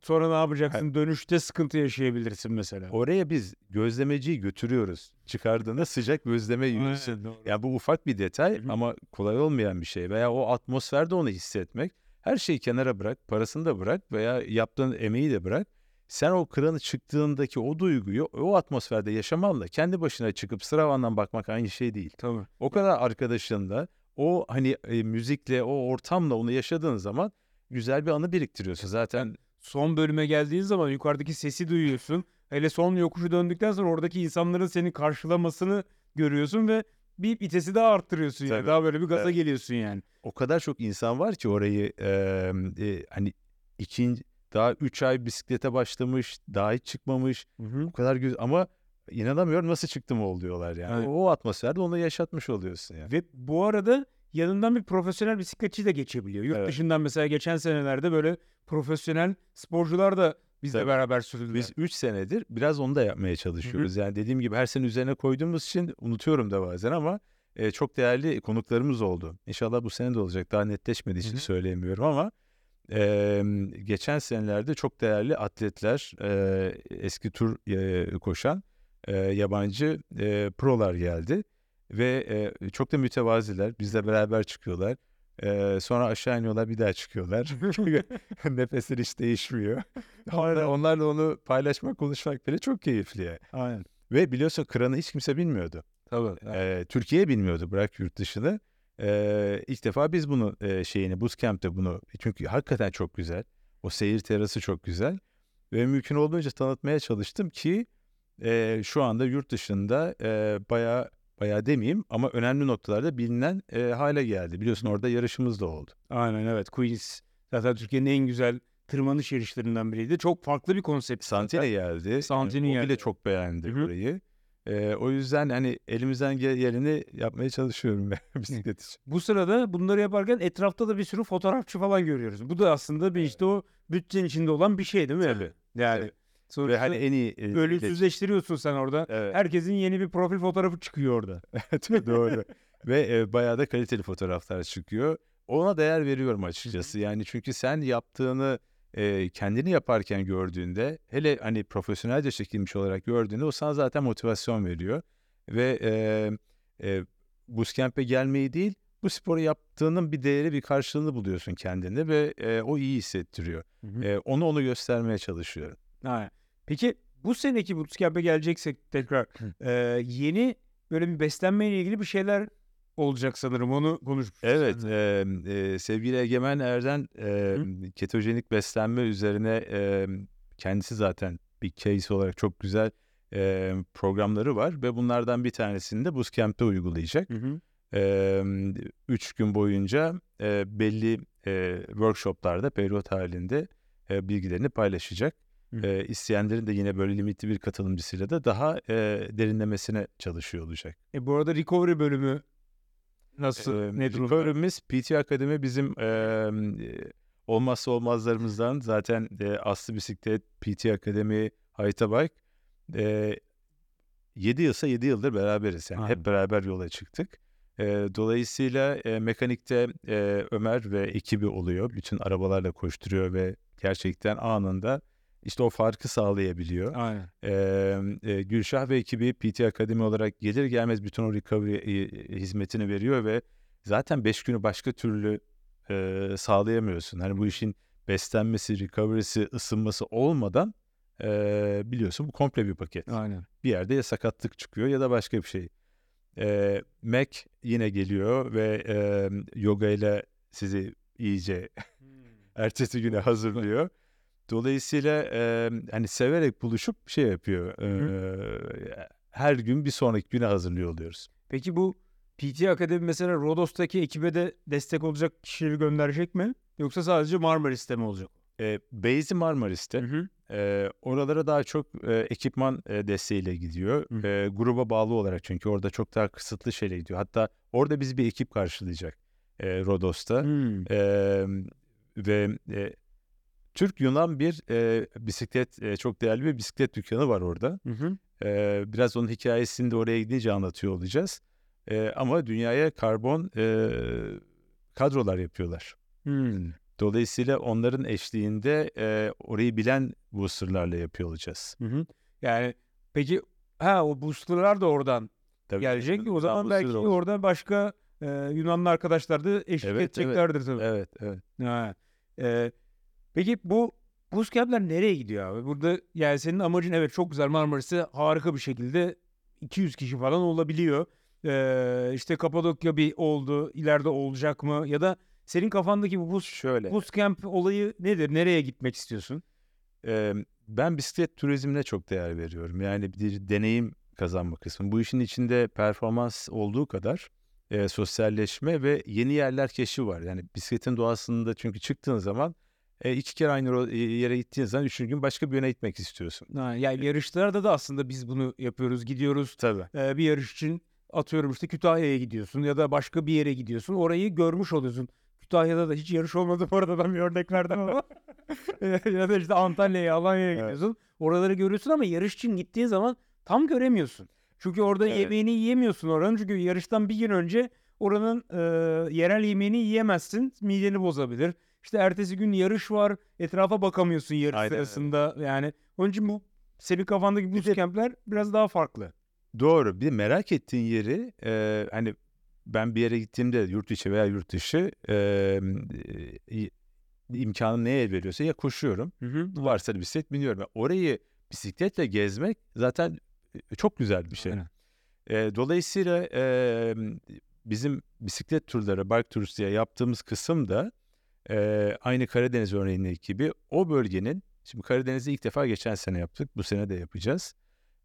sonra ne yapacaksın? Dönüşte sıkıntı yaşayabilirsin mesela. oraya biz gözlemeciyi götürüyoruz. Çıkardığında sıcak gözleme yiyorsun. Aynen, doğru. Yani bu ufak bir detay ama kolay olmayan bir şey. Veya o atmosferde onu hissetmek. Her şeyi kenara bırak, parasını da bırak veya yaptığın emeği de bırak. Sen o kranı çıktığındaki o duyguyu o atmosferde yaşamanla kendi başına çıkıp sıravandan bakmak aynı şey değil. Tabii. O kadar arkadaşınla o hani e, müzikle o ortamla onu yaşadığın zaman güzel bir anı biriktiriyorsun. Zaten son bölüme geldiğin zaman yukarıdaki sesi duyuyorsun. Hele son yokuşu döndükten sonra oradaki insanların seni karşılamasını görüyorsun ve bir vitesi daha arttırıyorsun yani. Tabii. Daha böyle bir gaza Evet. geliyorsun yani. o kadar çok insan var ki orayı e, e, hani ikinci daha 3 ay bisiklete başlamış, daha hiç çıkmamış. O kadar güzel ama inanamıyorum nasıl çıktım ol diyorlar yani. Evet. O atmosferde onu yaşatmış oluyorsun yani. Ve bu arada yanından bir profesyonel bisikletçi de geçebiliyor. Yurt Evet. dışından mesela geçen senelerde böyle profesyonel sporcular da bizle Tabii. beraber sürdüler. Biz 3 senedir biraz onu da yapmaya çalışıyoruz. Yani dediğim gibi her sene üzerine koyduğumuz için unutuyorum da bazen ama e, çok değerli konuklarımız oldu. İnşallah bu sene de olacak. Daha netleşmediği için Hı hı. söyleyemiyorum ama e, geçen senelerde çok değerli atletler, e, eski tur e, koşan e, yabancı e, prolar geldi. Ve e, çok da mütevaziler. Bizle beraber çıkıyorlar. E, sonra aşağı iniyorlar bir daha çıkıyorlar. Nefesleri hiç değişmiyor. Onlar- onlarla onu paylaşmak, konuşmak bile çok keyifli yani. Aynen. Ve biliyorsun Kıran'ı hiç kimse bilmiyordu. Tabii. Ee, Türkiye bilmiyordu bırak yurt dışını. Ee, ilk defa biz bunu e, şeyini Bootcamp'te bunu çünkü hakikaten çok güzel. O seyir terası çok güzel. Ve mümkün olduğunca tanıtmaya çalıştım ki e, şu anda yurt dışında e, bayağı bayağı demeyeyim ama önemli noktalarda bilinen e, hale geldi. Biliyorsun orada yarışımız da oldu. Aynen evet. Queens zaten Türkiye'nin en güzel tırmanış yarışlarından biriydi. Çok farklı bir konsept. Santine geldi. Santini o geldi. bile çok beğendi Hı hı. burayı. Ee, o yüzden hani elimizden gel- geleni yapmaya çalışıyorum ben bisiklet için. Bu sırada bunları yaparken etrafta da bir sürü fotoğrafçı falan görüyoruz. Bu da aslında bir işte o bütçenin içinde olan bir şey değil mi? Tabii. Yani Tabii. Sonuçta Ve hani en iyi e, ölümsüzleştiriyorsun sen orada. Evet. Herkesin yeni bir profil fotoğrafı çıkıyor orada. Doğru. Ve e, bayağı da kaliteli fotoğraflar çıkıyor. Ona değer veriyorum açıkçası. Yani çünkü sen yaptığını e, kendini yaparken gördüğünde hele hani profesyonelce çekilmiş olarak gördüğünde o sana zaten motivasyon veriyor ve e, e, bootcamp'e gelmeyi değil bu sporu yaptığının bir değeri bir karşılığını buluyorsun kendinde ve e, o iyi hissettiriyor. E, onu onu göstermeye çalışıyorum. Ha. Peki bu seneki bootcamp'e geleceksek tekrar e, yeni böyle bir beslenmeyle ilgili bir şeyler olacak sanırım onu konuşmuştuk. Evet, e, e, sevgili Egemen Erden e, ketojenik beslenme üzerine e, kendisi zaten bir case olarak çok güzel e, programları var ve bunlardan bir tanesini de Bootcamp'te uygulayacak. Hı hı. E, üç gün boyunca e, belli e, workshoplarda periyot halinde e, bilgilerini paylaşacak. E, isteyenlerin de yine böyle limitli bir katılımcısıyla da daha e, derinlemesine çalışıyor olacak. E, bu arada recovery bölümü nasıl Ee, ne durumda? Recovery'miz PT Akademi bizim e, e, olmazsa olmazlarımızdan zaten e, Aslı Bisiklet, PT Akademi, Hayta Bike e, 7 yılsa 7 yıldır beraberiz. Yani Aynen. hep beraber yola çıktık. E, dolayısıyla e, mekanikte e, Ömer ve ekibi oluyor. Bütün arabalarla koşturuyor ve gerçekten anında işte o farkı sağlayabiliyor. Aynen. Ee, e, Gülşah ve ekibi PT Akademi olarak gelir gelmez bütün o recovery e, hizmetini veriyor ve zaten 5 günü başka türlü e, sağlayamıyorsun. Hani bu işin beslenmesi, recovery'si, ısınması olmadan e, biliyorsun bu komple bir paket. Aynen. Bir yerde ya sakatlık çıkıyor ya da başka bir şey. E, Mac yine geliyor ve e, yoga ile sizi iyice ertesi güne hazırlıyor. Dolayısıyla e, hani severek buluşup şey yapıyor. e, her gün bir sonraki güne hazırlıyor oluyoruz. Peki bu PT Akademi mesela Rodos'taki ekibe de destek olacak kişileri gönderecek mi? Yoksa sadece Marmaris'te mi olacak? E, Beyzi Marmaris'te. hı. E, oralara daha çok e, ekipman e, desteğiyle gidiyor. Hı. E, gruba bağlı olarak çünkü orada çok daha kısıtlı şeyle gidiyor. Hatta orada bizi bir ekip karşılayacak e, Rodos'ta. Hmm. E, ve e, Türk-Yunan bir e, bisiklet, e, çok değerli bir bisiklet dükkanı var orada. Hı hı. Ee, biraz onun hikayesini de oraya gidince anlatıyor olacağız. Ee, ama dünyaya karbon e, kadrolar yapıyorlar. Hmm. Dolayısıyla onların eşliğinde e, orayı bilen boosterlarla yapıyor olacağız. Hı hı. Yani peki ha o boosterlar da oradan Tabii, gelecek. O zaman belki olacak. orada başka e, Yunanlı arkadaşlar da eşlik Evet, edeceklerdir tabii. Evet, evet. Ha. Ee, peki bu bootcamp'ler nereye gidiyor abi? Burada yani senin amacın evet çok güzel Marmaris'te harika bir şekilde 200 kişi falan olabiliyor. Ee, işte Kapadokya bir oldu, ileride olacak mı? Ya da senin kafandaki bu boost, Şöyle, bootcamp olayı nedir? Nereye gitmek istiyorsun? e, ben bisiklet turizmine çok değer veriyorum. Yani bir deneyim kazanma kısmı. Bu işin içinde performans olduğu kadar e, sosyalleşme ve yeni yerler keşfi var. Yani bisikletin doğasında çünkü çıktığın zaman e, iki kere aynı ro- yere gittiğin zaman üçüncü gün başka bir yöne gitmek istiyorsun. Ha, yani yarışlarda da aslında biz bunu yapıyoruz. Gidiyoruz Tabii. Ee, bir yarış için atıyorum işte Kütahya'ya gidiyorsun ya da başka bir yere gidiyorsun. Orayı görmüş oluyorsun. Kütahya'da da hiç yarış olmadı bu arada ben bir örnek verdim ama. ya da işte Antalya'ya, Alanya'ya Evet. gidiyorsun. Oraları görüyorsun ama yarış için gittiğin zaman tam göremiyorsun. Çünkü orada Evet. yemeğini yiyemiyorsun oranın. Çünkü yarıştan bir gün önce oranın e, yerel yemeğini yiyemezsin. Mideni bozabilir. İşte ertesi gün yarış var. Etrafa bakamıyorsun yarış Aynen sırasında. Yani onun için bu senin kafandaki bootcamp'ler biraz daha farklı. Doğru. Bir merak ettiğin yeri e, hani ben bir yere gittiğimde yurt içi veya yurt dışı e, imkanım neye el veriyorsa ya koşuyorum Hı hı. varsa bisiklet biniyorum. Yani orayı bisikletle gezmek zaten çok güzel bir şey. Aynen. E, dolayısıyla e, bizim bisiklet turları, bike turist diye yaptığımız kısım da e, aynı Karadeniz örneğindeki gibi o bölgenin, şimdi Karadeniz'i ilk defa geçen sene yaptık, bu sene de yapacağız.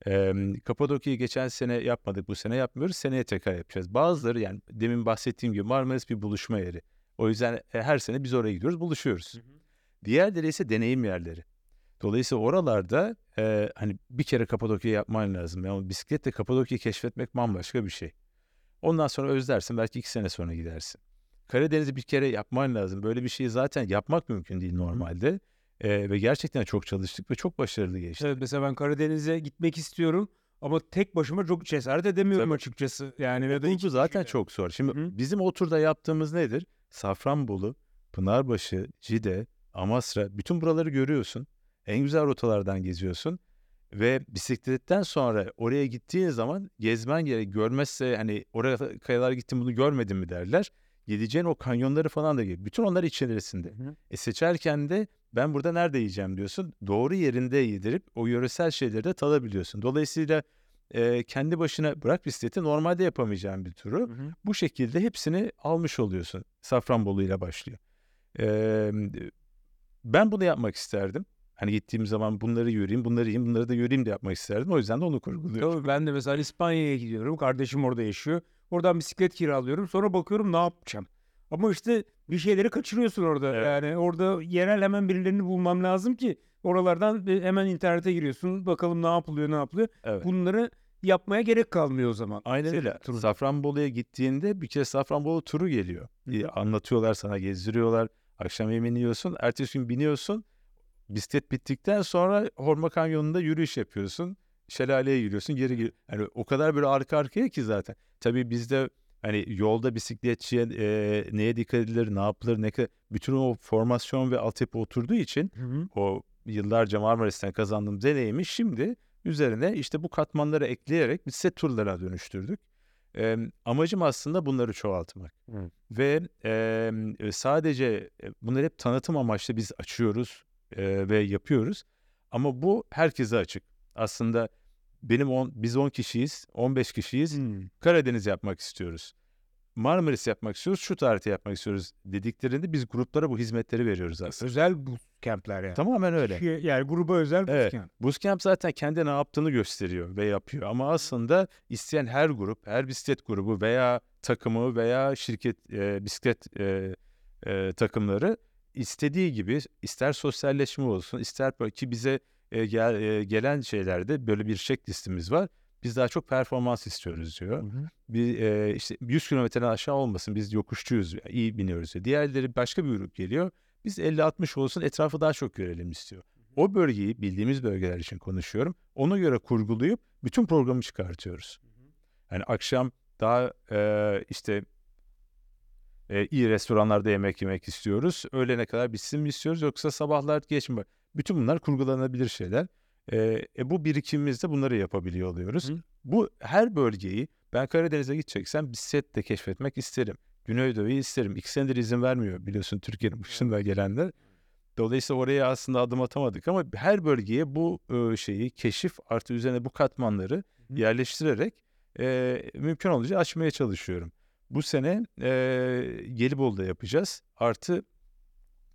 E, Kapadokya'yı geçen sene yapmadık, bu sene yapmıyoruz, seneye tekrar yapacağız. Bazıları yani demin bahsettiğim gibi Marmaris bir buluşma yeri. O yüzden e, her sene biz oraya gidiyoruz, buluşuyoruz. Diğerleri ise deneyim yerleri. Dolayısıyla oralarda e, hani bir kere Kapadokya yapman lazım. Yani bisikletle Kapadokya'yı keşfetmek bambaşka bir şey. Ondan sonra özlersin belki iki sene sonra gidersin. Karadeniz'i bir kere yapman lazım. Böyle bir şeyi zaten yapmak mümkün değil normalde. E, ve gerçekten çok çalıştık ve çok başarılı geçti. Evet, mesela ben Karadeniz'e gitmek istiyorum ama tek başıma çok cesaret edemiyorum Tabii. açıkçası. Yani ya da Bu iki zaten çok zor. Şimdi hı. bizim o turda yaptığımız nedir? Safranbolu, Pınarbaşı, Cide, Amasra bütün buraları görüyorsun. En güzel rotalardan geziyorsun. Ve bisikletten sonra oraya gittiğin zaman gezmen gerek. Görmezse hani oraya kayalar gittim bunu görmedim mi derler. Gideceğin o kanyonları falan da gel. Bütün onlar içerisinde. Hı hı. E seçerken de ben burada nerede yiyeceğim diyorsun. Doğru yerinde yedirip o yöresel şeyleri de tadabiliyorsun. Dolayısıyla e, kendi başına bırak bisikleti normalde yapamayacağın bir turu. Hı hı. Bu şekilde hepsini almış oluyorsun. Safranbolu ile başlıyor. Ee, ben bunu yapmak isterdim. Hani gittiğim zaman bunları yürüyeyim, bunları yiyeyim, bunları da yürüyeyim de yapmak isterdim. O yüzden de onu kurguluyorum. Tabii ben de mesela İspanya'ya gidiyorum. Kardeşim orada yaşıyor. Oradan bisiklet kiralıyorum. Sonra bakıyorum ne yapacağım. Ama işte bir şeyleri kaçırıyorsun orada. Evet. Yani orada yerel hemen birilerini bulmam lazım ki oralardan bir- hemen internete giriyorsun. Bakalım ne yapılıyor, ne yapılıyor. Evet. Bunları yapmaya gerek kalmıyor o zaman. Aynen öyle. Safranbolu'ya gittiğinde bir kere Safranbolu turu geliyor. Hı. Anlatıyorlar sana, gezdiriyorlar. Akşam yemeğini yiyorsun. Ertesi gün biniyorsun. Bisiklet bittikten sonra Horma Kanyonu'nda yürüyüş yapıyorsun. Şelaleye giriyorsun, geri gir. Yani o kadar böyle arka arkaya ki zaten. Tabii bizde hani yolda bisikletçiye e, neye dikkat edilir, ne yapılır, ne kadar bütün o formasyon ve altyapı oturduğu için Hı hı. o yıllarca Marmaris'ten kazandığım deneyimi şimdi üzerine işte bu katmanları ekleyerek bisiklet turlarına dönüştürdük. Ee, amacım aslında bunları çoğaltmak. Hı. Ve e, sadece e, bunları hep tanıtım amaçlı biz açıyoruz e, ve yapıyoruz. Ama bu herkese açık. Aslında benim on, biz 10 kişiyiz, 15 kişiyiz. Hmm. Karadeniz yapmak istiyoruz. Marmaris yapmak istiyoruz, şu tarihte yapmak istiyoruz dediklerinde biz gruplara bu hizmetleri veriyoruz aslında. Özel bootcamp'ler yani. Tamamen öyle. Kişiye- Yani gruba özel Evet. bootcamp. Bootcamp zaten kendi ne yaptığını gösteriyor ve yapıyor. Ama aslında isteyen her grup, her bisiklet grubu veya takımı veya şirket e, bisiklet e, e, takımları istediği gibi ister sosyalleşme olsun, ister ki bize e, gel, e, gelen şeylerde böyle bir checklistimiz var. Biz daha çok performans istiyoruz diyor. Hı hı. Bir e, işte 100 kilometreden aşağı olmasın biz yokuşçuyuz, iyi biniyoruz diyor. Diğerleri başka bir grup geliyor. Biz 50-60 olsun etrafı daha çok görelim istiyor. O bölgeyi bildiğimiz bölgeler için konuşuyorum. Ona göre kurgulayıp bütün programı çıkartıyoruz. Yani akşam daha e, işte e, iyi restoranlarda yemek yemek istiyoruz. Öğlene kadar bitsin mi istiyoruz yoksa sabahlar geç mi? Bütün bunlar kurgulanabilir şeyler. E, e, bu birikimimizde bunları yapabiliyor oluyoruz. Hı. Bu her bölgeyi ben Karadeniz'e gideceksem bisikletle keşfetmek isterim. Güneydoğu'yu isterim. İki senedir izin vermiyor biliyorsun Türkiye'nin dışında gelenler. Dolayısıyla oraya aslında adım atamadık ama her bölgeye bu e, şeyi keşif artı üzerine bu katmanları Hı. yerleştirerek e, mümkün olunca açmaya çalışıyorum. Bu sene e, Gelibolu'da yapacağız. Artı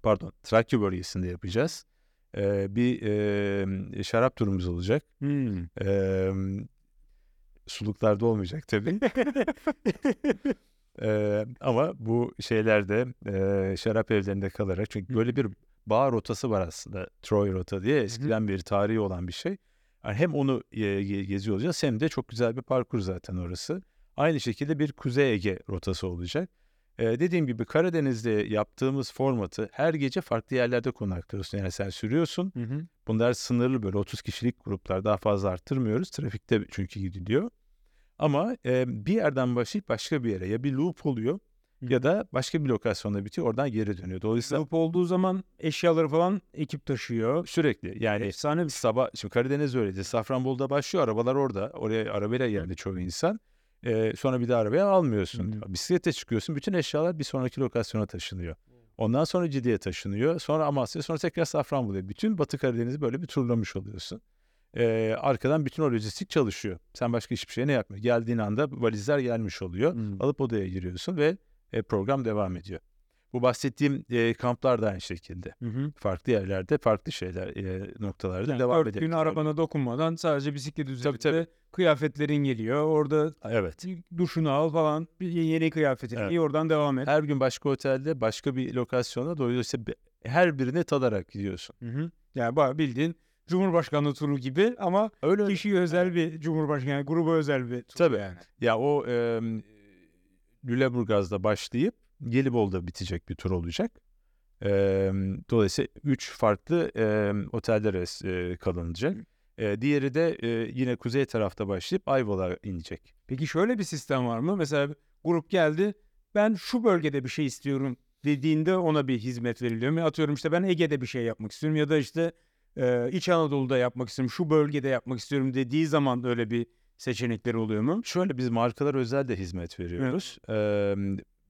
pardon Trakya bölgesinde yapacağız. E, bir e, şarap turumuz olacak. Hmm. E, suluklarda olmayacak tabii. E, ama bu şeylerde e, şarap evlerinde kalarak çünkü böyle bir bağ rotası var aslında Troy rota diye eskiden beri tarihi olan bir şey. Yani hem onu e, ge- geziyor olacağız hem de çok güzel bir parkur zaten orası. Aynı şekilde bir Kuzey Ege rotası olacak. E, dediğim gibi Karadeniz'de yaptığımız formatı her gece farklı yerlerde konaklıyorsun. Yani sen sürüyorsun. Hı hı. Bunlar sınırlı böyle 30 kişilik gruplar daha fazla arttırmıyoruz. Trafikte çünkü gidiliyor. Ama e, bir yerden başlayıp başka bir yere ya bir loop oluyor ya da başka bir lokasyonda bitiyor oradan geri dönüyor. Dolayısıyla Loop olduğu zaman eşyaları falan ekip taşıyor. sürekli yani Efsane bir sabah şimdi Karadeniz öyleydi. Safranbolu'da başlıyor arabalar orada. Oraya arabayla geldi çoğu insan. Ee, sonra bir de arabaya almıyorsun. Hı Bisiklete çıkıyorsun. Bütün eşyalar bir sonraki lokasyona taşınıyor. Ondan sonra Cidi'ye taşınıyor. Sonra Amasya sonra tekrar Safranbolu'ya. Bütün Batı Karadeniz'i böyle bir turlamış oluyorsun. Ee, arkadan bütün o lojistik çalışıyor. Sen başka hiçbir şey ne yapmıyor. Geldiğin anda valizler gelmiş oluyor. Hmm. Alıp odaya giriyorsun ve e, program devam ediyor. Bu bahsettiğim e, kamplar da aynı şekilde. Hı hı. Farklı yerlerde, farklı şeyler, e, noktalarda Yani devam ediyor. gün arabana dokunmadan sadece bisiklet üzerinde tabii. kıyafetlerin geliyor. Orada Evet. duşunu al falan. Bir yeni kıyafetini Evet. giy oradan devam et. Her gün başka otelde, başka bir lokasyona dolayısıyla her birini tadarak gidiyorsun. Hı hı. Yani bildiğin Cumhurbaşkanlığı turu gibi ama öyle. kişiye özel bir Cumhurbaşkanı, yani gruba özel bir tur Tabii. yani. Ya o e, Lüleburgaz'da başlayıp Gelibolu'da bitecek bir tur olacak. E, dolayısıyla üç farklı e, otellere e, kalınacak. E, diğeri de e, yine kuzey tarafta başlayıp Ayvalık'a inecek. Peki şöyle bir sistem var mı? Mesela grup geldi. Ben şu bölgede bir şey istiyorum dediğinde ona bir hizmet veriliyor. mu? Atıyorum işte ben Ege'de bir şey yapmak istiyorum ya da işte e, İç Anadolu'da yapmak istiyorum, şu bölgede yapmak istiyorum dediği zaman öyle bir seçenekleri oluyor mu? Şöyle biz markalar özel de hizmet veriyoruz. Eee,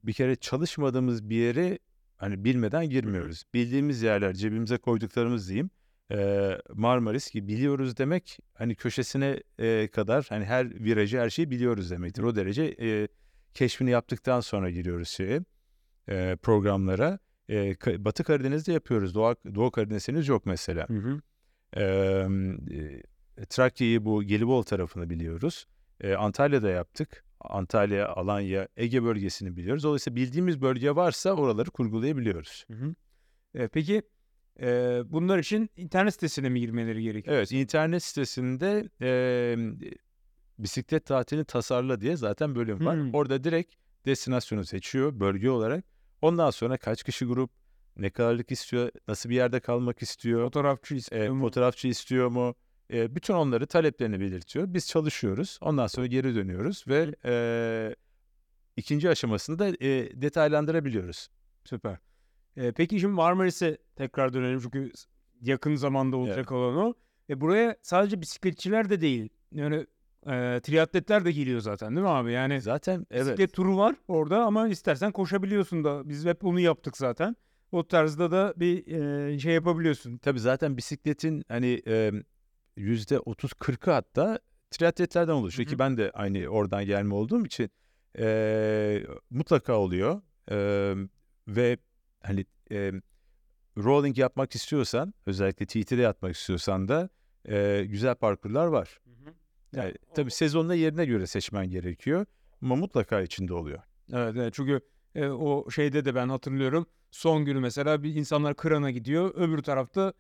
bir kere çalışmadığımız bir yere hani bilmeden girmiyoruz. Bildiğimiz yerler, cebimize koyduklarımız diyeyim. Eee, Marmaris ki biliyoruz demek hani köşesine eee, kadar hani her virajı her şeyi biliyoruz demektir. O derece eee, keşfini yaptıktan sonra giriyoruz şeye eee, programlara. Ka- Batı Karadeniz'de yapıyoruz. Doğu, Doğu Karadeniz'iniz yok mesela. Hı hı. E, Trakya'yı bu Gelibolu tarafını biliyoruz. Eee, Antalya'da yaptık. Antalya, Alanya, Ege bölgesini biliyoruz. Dolayısıyla bildiğimiz bölge varsa oraları kurgulayabiliyoruz. Hı hı. E, peki e, bunlar için internet sitesine mi girmeleri gerekiyor? Evet, internet sitesinde eee, bisiklet tatilini tasarla diye zaten bölüm var. Hmm. Orada direkt destinasyonu seçiyor bölge olarak. Ondan sonra kaç kişi grup, ne kadarlık istiyor, nasıl bir yerde kalmak istiyor, Fotoğrafçı e, istiyor mu? fotoğrafçı istiyor mu? E, bütün onları taleplerini belirtiyor. Biz çalışıyoruz. Ondan sonra geri dönüyoruz ve e, ikinci aşamasını da e, detaylandırabiliyoruz. Süper. E, peki şimdi Marmaris'e tekrar dönelim çünkü yakın zamanda olacak olan o. E, buraya sadece bisikletçiler de değil. Yani e, triatletler de geliyor zaten değil mi abi? Yani Zaten evet. bisiklet turu var orada ama istersen koşabiliyorsun da. Biz hep onu yaptık zaten. O tarzda da bir e, şey yapabiliyorsun. Tabii zaten bisikletin hani e, yüzde 30-40'ı hatta triatletlerden oluşuyor Hı ki ben de aynı oradan gelme olduğum için e, mutlaka oluyor E, ve hani e, rolling yapmak istiyorsan özellikle TT'de yapmak istiyorsan da e, güzel parkurlar var. Yani, Ya, o- tabii sezonla yerine göre seçmen gerekiyor ama mutlaka içinde oluyor. Evet, evet çünkü e, o şeyde de ben hatırlıyorum. Son günü mesela bir insanlar Kıran'a gidiyor. Öbür tarafta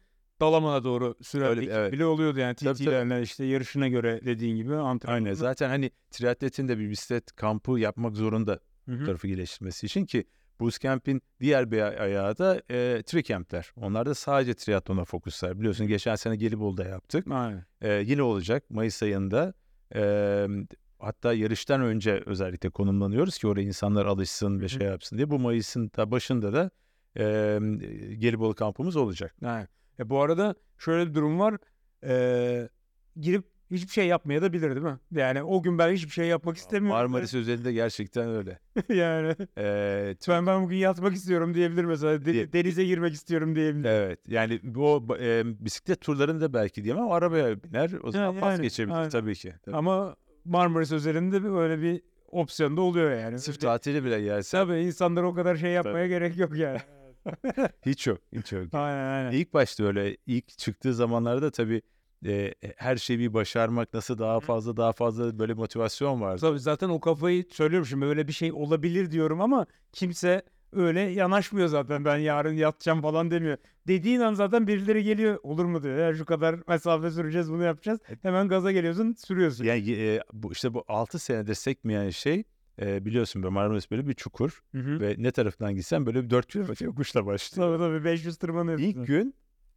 Dalaman'a doğru süren Öyle bir- ekip evet. bile oluyordu yani. TT'lerle işte yarışına göre dediğin gibi antrenman. Aynen zaten hani triatletin de bir bisiklet kampı yapmak zorunda Hı hı. bu tarafı geliştirmesi için ki Bootcamp'in diğer bir ay- ayağı da e, tricamp'ler. Onlar da sadece triatlona fokuslar. Biliyorsun geçen sene Gelibolu'da yaptık. Aynen. E, yine olacak Mayıs ayında. E, hatta yarıştan önce özellikle konumlanıyoruz ki oraya insanlar alışsın ve Hı hı. şey yapsın diye. Bu Mayıs'ın da başında da e, Gelibolu kampımız olacak. Aynen. E, bu arada şöyle bir durum var. Ee, girip hiçbir şey yapmaya da bilir değil mi? Yani o gün ben hiçbir şey yapmak istemiyorum. Marmaris özelinde gerçekten öyle. yani E, ben, ben bugün yatmak istiyorum diyebilir mesela. De- Diye- denize girmek istiyorum diyebilir. Evet yani bu e, bisiklet turlarında belki diyemem ama arabaya biner o zaman yani, vazgeçebilir aynen. tabii ki. Tabii. Ama Marmaris özelinde bir- öyle bir opsiyon da oluyor yani. Sırf tatili bile gelse Tabii insanlar o kadar şey yapmaya gerek yok yani. hiç yok hiç yok. aynen aynen. İlk başta öyle ilk çıktığı zamanlarda tabii e, her şeyi bir başarmak nasıl daha fazla daha fazla böyle motivasyon vardı. Tabii zaten o kafayı söylüyorum şimdi öyle bir şey olabilir diyorum ama kimse öyle yanaşmıyor zaten ben yarın yatacağım falan demiyor. Dediğin an zaten birileri geliyor olur mu diyor. Ya şu kadar mesafe süreceğiz bunu yapacağız. Hemen gaza geliyorsun sürüyorsun. Yani e, bu işte bu 6 senedir sekmeyen şey e, biliyorsun böyle Marmaris böyle bir çukur Hı hı. ve ne taraftan gitsen böyle bir 4 kilometre yokuşla başlıyor. Tabii tabii 500 tırmanıyorsun. İlk gün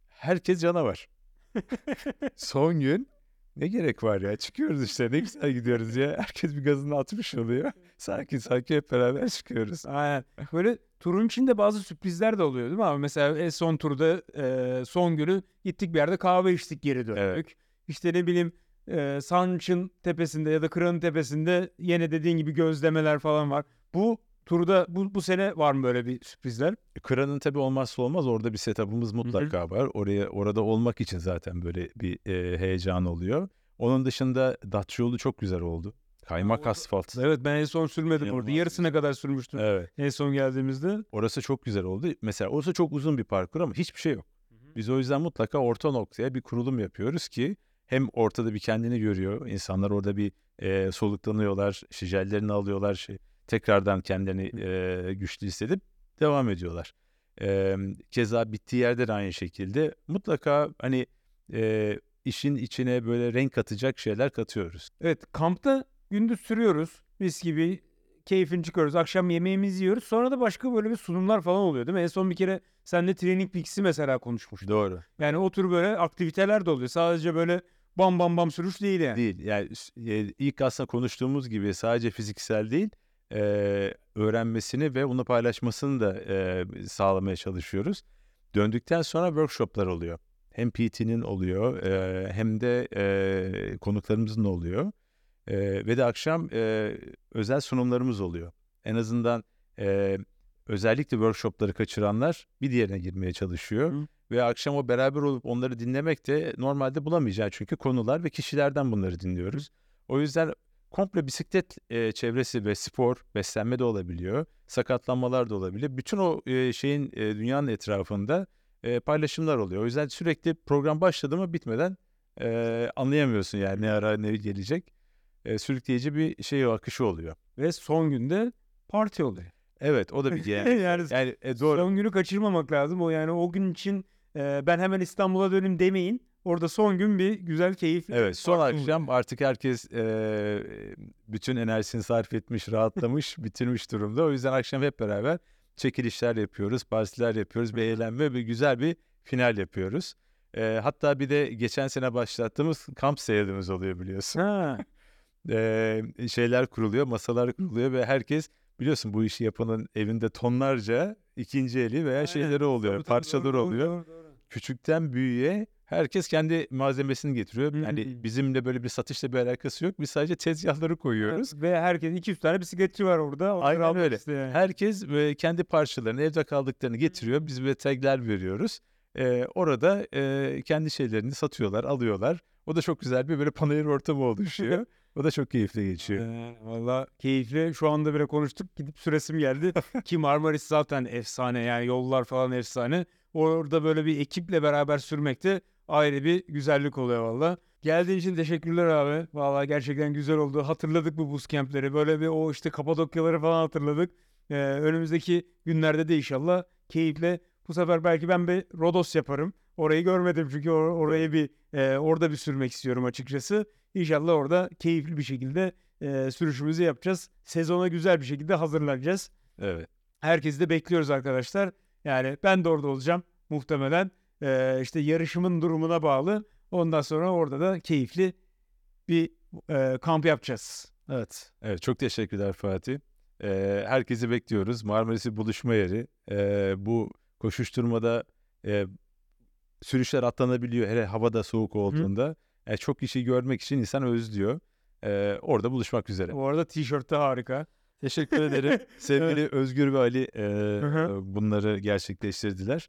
herkes canavar. Son gün ne gerek var ya çıkıyoruz işte ne güzel gidiyoruz ya. Herkes bir gazını atmış oluyor. Sanki sanki hep beraber çıkıyoruz. Aynen. Böyle turun içinde bazı sürprizler de oluyor değil mi abi? Mesela en son turda e, son günü gittik bir yerde kahve içtik geri döndük. Evet. İşte ne bileyim e, Sanç'ın tepesinde ya da Kıran'ın tepesinde yine dediğin gibi gözlemeler falan var. Bu turda bu, bu sene var mı böyle bir sürprizler? Kıranın tabii olmazsa olmaz orada bir setup'ımız mutlaka var. Oraya orada olmak için zaten böyle bir e, heyecan oluyor. Onun dışında Datça yolu çok güzel oldu. Kaymak orada- asfalt. Evet ben en son sürmedim orada. Yarısına kadar sürmüştüm Evet. en son geldiğimizde. Orası çok güzel oldu. Mesela orası çok uzun bir parkur ama hiçbir şey yok. Biz o yüzden mutlaka orta noktaya bir kurulum yapıyoruz ki hem ortada bir kendini görüyor. İnsanlar orada bir e, soluklanıyorlar, işte jellerini alıyorlar, şey, tekrardan kendilerini e, güçlü hissedip devam ediyorlar. E, keza bittiği yerde de aynı şekilde mutlaka hani e, işin içine böyle renk katacak şeyler katıyoruz. Evet kampta gündüz sürüyoruz. Mis gibi keyfini çıkıyoruz. Akşam yemeğimizi yiyoruz. Sonra da başka böyle bir sunumlar falan oluyor değil mi? En son bir kere seninle Training Peaks'i mesela konuşmuştuk. Doğru. Yani o tür böyle aktiviteler de oluyor. Sadece böyle bam bam bam sürüş değil yani. Değil. Yani e, ilk aslında konuştuğumuz gibi sadece fiziksel değil, e, öğrenmesini ve onu paylaşmasını da e, sağlamaya çalışıyoruz. Döndükten sonra workshoplar oluyor. Hem PT'nin oluyor e, hem de e, konuklarımızın oluyor. E, ve de akşam e, özel sunumlarımız oluyor. En azından e, özellikle workshopları kaçıranlar bir diğerine girmeye çalışıyor. Hı. Ve akşam o beraber olup onları dinlemek de normalde bulamayacağı çünkü konular ve kişilerden bunları dinliyoruz. O yüzden komple bisiklet e, çevresi ve spor, beslenme de olabiliyor. Sakatlanmalar da olabilir. Bütün o e, şeyin e, dünyanın etrafında e, paylaşımlar oluyor. O yüzden sürekli program başladı mı bitmeden e, anlayamıyorsun yani ne ara ne gelecek. E, sürükleyici bir şey o akışı oluyor. Ve son günde parti oluyor. Evet o da bir yani. yani yani e, doğru. son günü kaçırmamak lazım. O yani o gün için e, ben hemen İstanbul'a döneyim demeyin. Orada son gün bir güzel keyifli. Evet son parti akşam artık herkes e, bütün enerjisini sarf etmiş, rahatlamış, bitirmiş durumda. O yüzden akşam hep beraber çekilişler yapıyoruz, partiler yapıyoruz, bir eğlenme ve güzel bir final yapıyoruz. E, hatta bir de geçen sene başlattığımız kamp seyahatimiz oluyor biliyorsun. Ha. E, şeyler kuruluyor, masalar kuruluyor ve herkes biliyorsun bu işi yapanın evinde tonlarca ikinci eli veya Aynen. şeyleri oluyor, Tabii, parçaları doğru, oluyor doğru, doğru. küçükten büyüğe herkes kendi malzemesini getiriyor. Yani bizimle böyle bir satışla bir alakası yok. Biz sadece tezgahları koyuyoruz. Ve herkes 200 tane bisikletçi var orada. Onları Aynen öyle. yani. Herkes e, kendi parçalarını, evde kaldıklarını getiriyor. Biz böyle tagler veriyoruz. E, orada e, kendi şeylerini satıyorlar, alıyorlar. O da çok güzel bir böyle panayır ortamı oluşuyor. o da çok keyifli geçiyor. Ee, Valla keyifli. Şu anda bile konuştuk. Gidip süresim geldi. Ki Marmaris zaten efsane. Yani yollar falan efsane. Orada böyle bir ekiple beraber sürmek de ayrı bir güzellik oluyor valla. Geldiğin için teşekkürler abi. Valla gerçekten güzel oldu. Hatırladık bu bootcamp'leri. Böyle bir o işte Kapadokyaları falan hatırladık. Ee, önümüzdeki günlerde de inşallah keyifle. Bu sefer belki ben bir Rodos yaparım. Orayı görmedim çünkü or- orayı bir e, orada bir sürmek istiyorum açıkçası. İnşallah orada keyifli bir şekilde e, sürüşümüzü yapacağız. Sezona güzel bir şekilde hazırlanacağız. Evet. Herkesi de bekliyoruz arkadaşlar. Yani ben de orada olacağım muhtemelen. E, işte yarışımın durumuna bağlı. Ondan sonra orada da keyifli bir e, kamp yapacağız. Evet. Evet çok teşekkürler Fatih. E, herkesi bekliyoruz. Marmaris'i buluşma yeri. E, bu koşuşturmada e, sürüşler atlanabiliyor. Hele havada soğuk olduğunda. E, çok kişi görmek için insan özlüyor. E, orada buluşmak üzere. Bu arada tişört de harika. Teşekkür ederim. Sevgili Özgür ve Ali e, hı. bunları gerçekleştirdiler.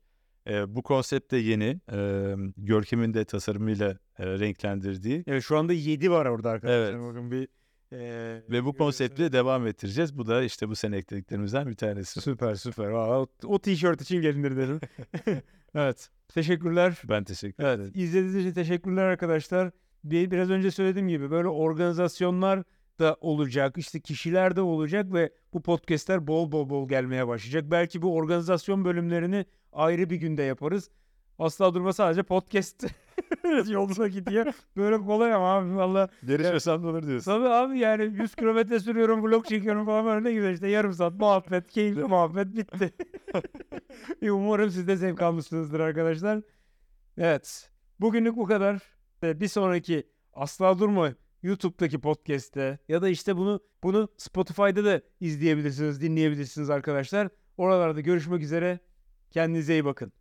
E, bu konsept de yeni. E, Görkem'in de tasarımıyla e, renklendirdiği Evet şu anda 7 var orada arkadaşlar. Evet. Bakın bir ve bu konseptle devam ettireceğiz. Bu da işte bu sene eklediklerimizden bir tanesi. Süper süper. Valla o, o tişört için gelinir dedim. evet. Teşekkürler. Ben teşekkür Evet. ederim. İzlediğiniz için teşekkürler arkadaşlar. Bir, biraz önce söylediğim gibi böyle organizasyonlar da olacak. işte kişiler de olacak ve bu podcastler bol bol bol gelmeye başlayacak. Belki bu organizasyon bölümlerini ayrı bir günde yaparız. Asla durma sadece podcast yoluna gidiyor. Böyle kolay ama abi valla. Yarışmasam da olur diyorsun. Tabii abi yani 100 kilometre sürüyorum, vlog çekiyorum falan böyle ne güzel işte yarım saat muhabbet, keyifli muhabbet bitti. Umarım siz de zevk almışsınızdır arkadaşlar. Evet. Bugünlük bu kadar. Ve Bir sonraki Asla Durma YouTube'daki podcast'te ya da işte bunu bunu Spotify'da da izleyebilirsiniz, dinleyebilirsiniz arkadaşlar. Oralarda görüşmek üzere. Kendinize iyi bakın.